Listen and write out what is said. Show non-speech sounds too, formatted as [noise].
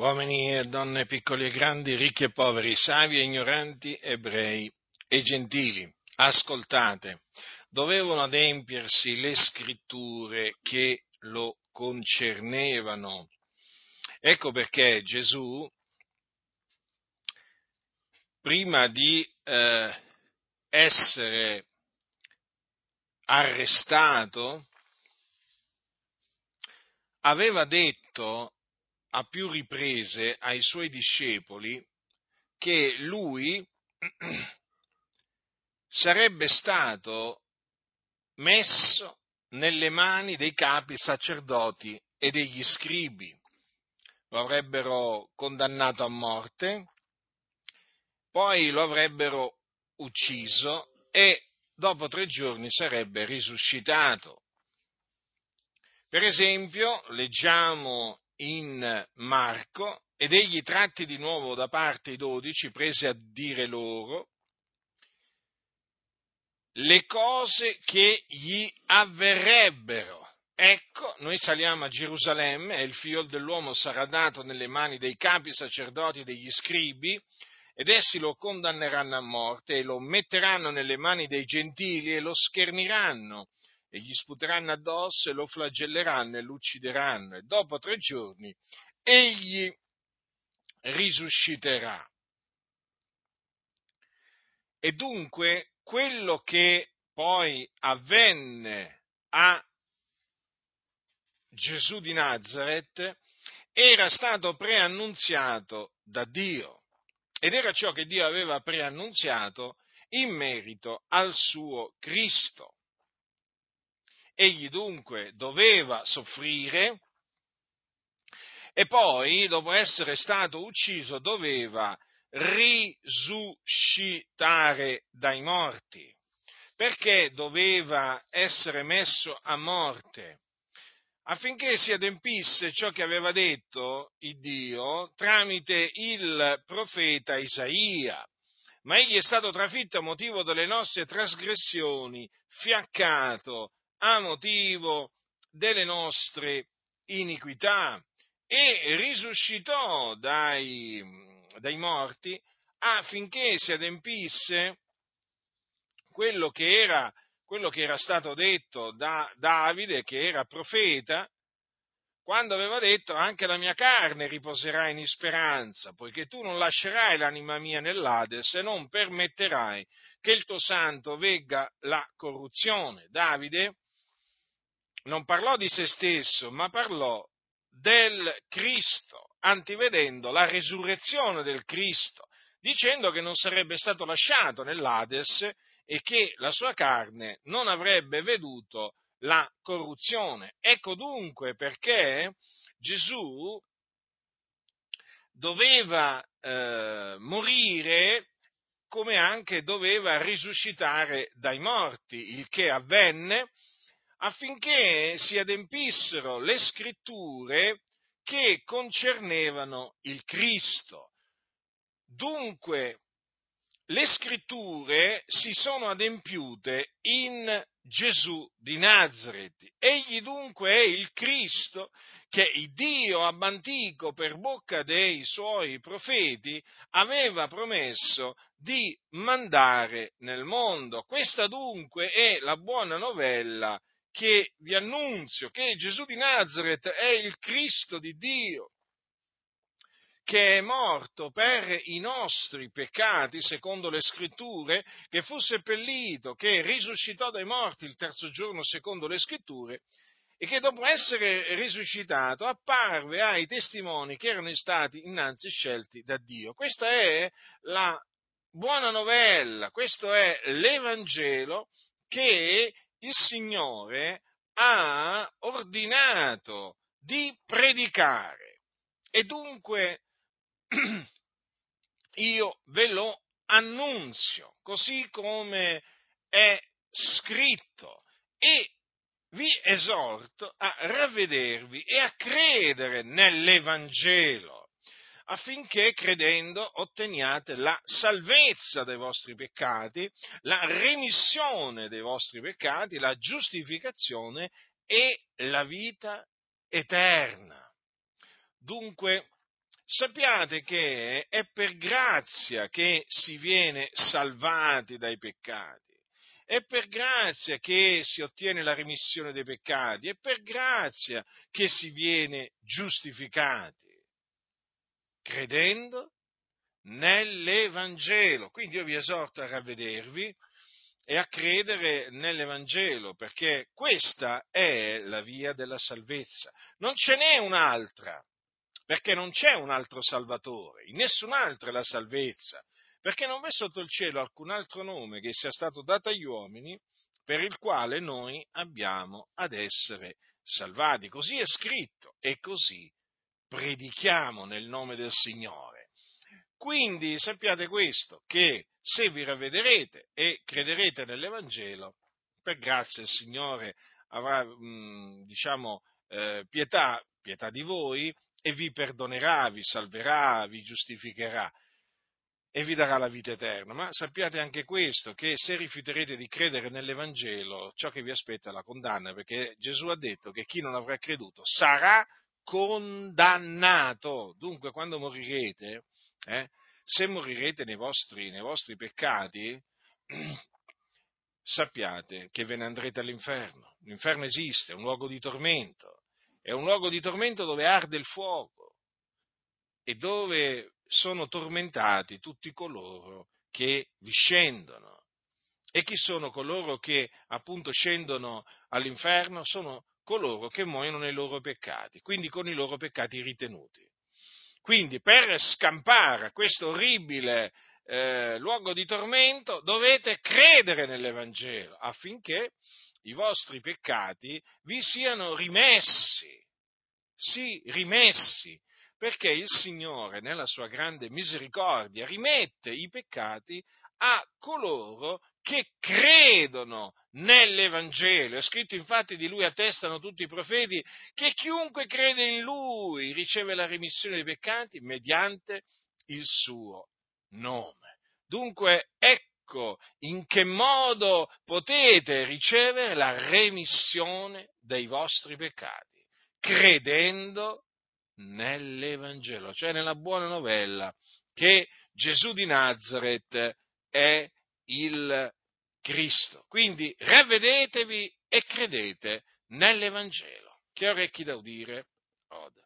uomini e donne, piccoli e grandi, ricchi e poveri, savi e ignoranti, ebrei e gentili, ascoltate, dovevano adempiersi le scritture che lo concernevano. Ecco perché Gesù, prima di eh, essere arrestato, aveva detto a più riprese ai suoi discepoli che lui [clears throat] sarebbe stato messo nelle mani dei capi sacerdoti e degli scribi. Lo avrebbero condannato a morte, poi lo avrebbero ucciso e dopo tre giorni sarebbe risuscitato. Per esempio, leggiamo in Marco, ed egli tratti di nuovo da parte i dodici, prese a dire loro le cose che gli avverrebbero. Ecco, noi saliamo a Gerusalemme e il figlio dell'uomo sarà dato nelle mani dei capi sacerdoti e degli scribi, ed essi lo condanneranno a morte e lo metteranno nelle mani dei gentili e lo scherniranno e gli sputeranno addosso e lo flagelleranno e lo uccideranno e dopo tre giorni egli risusciterà. E dunque quello che poi avvenne a Gesù di Nazareth era stato preannunziato da Dio ed era ciò che Dio aveva preannunziato in merito al suo Cristo. Egli dunque doveva soffrire e poi, dopo essere stato ucciso, doveva risuscitare dai morti. Perché doveva essere messo a morte? Affinché si adempisse ciò che aveva detto il Dio tramite il profeta Isaia. Ma egli è stato trafitto a motivo delle nostre trasgressioni, fiaccato a motivo delle nostre iniquità e risuscitò dai, dai morti affinché si adempisse quello che era, quello che era stato detto da Davide, che era profeta, quando aveva detto anche la mia carne riposerà in speranza, poiché tu non lascerai l'anima mia nell'Ade se non permetterai che il tuo santo vegga la corruzione. Davide non parlò di se stesso, ma parlò del Cristo, antivedendo la resurrezione del Cristo, dicendo che non sarebbe stato lasciato nell'Ades e che la sua carne non avrebbe veduto la corruzione. Ecco dunque perché Gesù doveva eh, morire come anche doveva risuscitare dai morti, il che avvenne affinché si adempissero le scritture che concernevano il Cristo. Dunque, le scritture si sono adempiute in Gesù di Nazareth. Egli dunque è il Cristo che il Dio abantico per bocca dei suoi profeti aveva promesso di mandare nel mondo. Questa dunque è la buona novella che vi annunzio che Gesù di Nazareth è il Cristo di Dio, che è morto per i nostri peccati, secondo le scritture, che fu seppellito, che risuscitò dai morti il terzo giorno, secondo le scritture, e che dopo essere risuscitato apparve ai testimoni che erano stati innanzi scelti da Dio. Questa è la buona novella, questo è l'Evangelo che il Signore ha ordinato di predicare. E dunque [clears throat] io ve lo annunzio così come è scritto. E vi esorto a ravvedervi e a credere nell'Evangelo affinché credendo otteniate la salvezza dei vostri peccati, la remissione dei vostri peccati, la giustificazione e la vita eterna. Dunque, sappiate che è per grazia che si viene salvati dai peccati. È per grazia che si ottiene la remissione dei peccati, è per grazia che si viene giustificati, credendo nell'Evangelo. Quindi io vi esorto a ravvedervi e a credere nell'Evangelo, perché questa è la via della salvezza. Non ce n'è un'altra, perché non c'è un altro Salvatore, in nessun altro è la salvezza, perché non v'è sotto il cielo alcun altro nome che sia stato dato agli uomini per il quale noi abbiamo ad essere salvati. Così è scritto e così predichiamo nel nome del Signore. Quindi sappiate questo, che se vi ravvederete e crederete nell'Evangelo, per grazia il Signore avrà, diciamo, eh, pietà, pietà di voi e vi perdonerà, vi salverà, vi giustificherà e vi darà la vita eterna. Ma sappiate anche questo, che se rifiuterete di credere nell'Evangelo, ciò che vi aspetta è la condanna, perché Gesù ha detto che chi non avrà creduto sarà condannato. Dunque, quando morirete, eh, se morirete nei vostri, nei vostri peccati, [clears throat] sappiate che ve ne andrete all'inferno. L'inferno esiste, è un luogo di tormento, è un luogo di tormento dove arde il fuoco e dove sono tormentati tutti coloro che vi scendono. E chi sono coloro che appunto scendono all'inferno? Sono coloro che muoiono nei loro peccati, quindi con i loro peccati ritenuti. Quindi per scampare a questo orribile eh, luogo di tormento dovete credere nell'Evangelo affinché i vostri peccati vi siano rimessi. Sì, rimessi, perché il Signore, nella sua grande misericordia, rimette i peccati a coloro che credono nell'Evangelo. È scritto infatti di lui attestano tutti i profeti che chiunque crede in lui riceve la remissione dei peccati mediante il suo nome. Dunque ecco in che modo potete ricevere la remissione dei vostri peccati, credendo nell'Evangelo, cioè nella buona novella che Gesù di Nazareth è il Cristo. Quindi ravvedetevi e credete nell'Evangelo. Che orecchi da udire? Oda.